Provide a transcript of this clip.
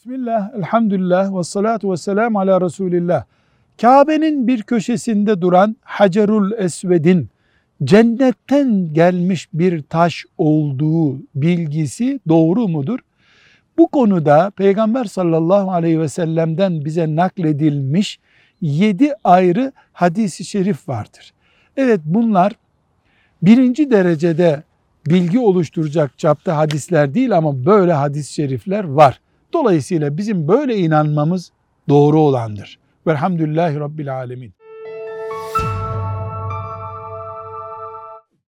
Bismillah, elhamdülillah ve salatu ve selamu ala Resulillah. Kabe'nin bir köşesinde duran Hacerul Esved'in cennetten gelmiş bir taş olduğu bilgisi doğru mudur? Bu konuda Peygamber sallallahu aleyhi ve sellem'den bize nakledilmiş yedi ayrı hadisi şerif vardır. Evet bunlar birinci derecede bilgi oluşturacak çapta hadisler değil ama böyle hadis-i şerifler var. Dolayısıyla bizim böyle inanmamız doğru olandır. Velhamdülillahi Rabbil Alemin.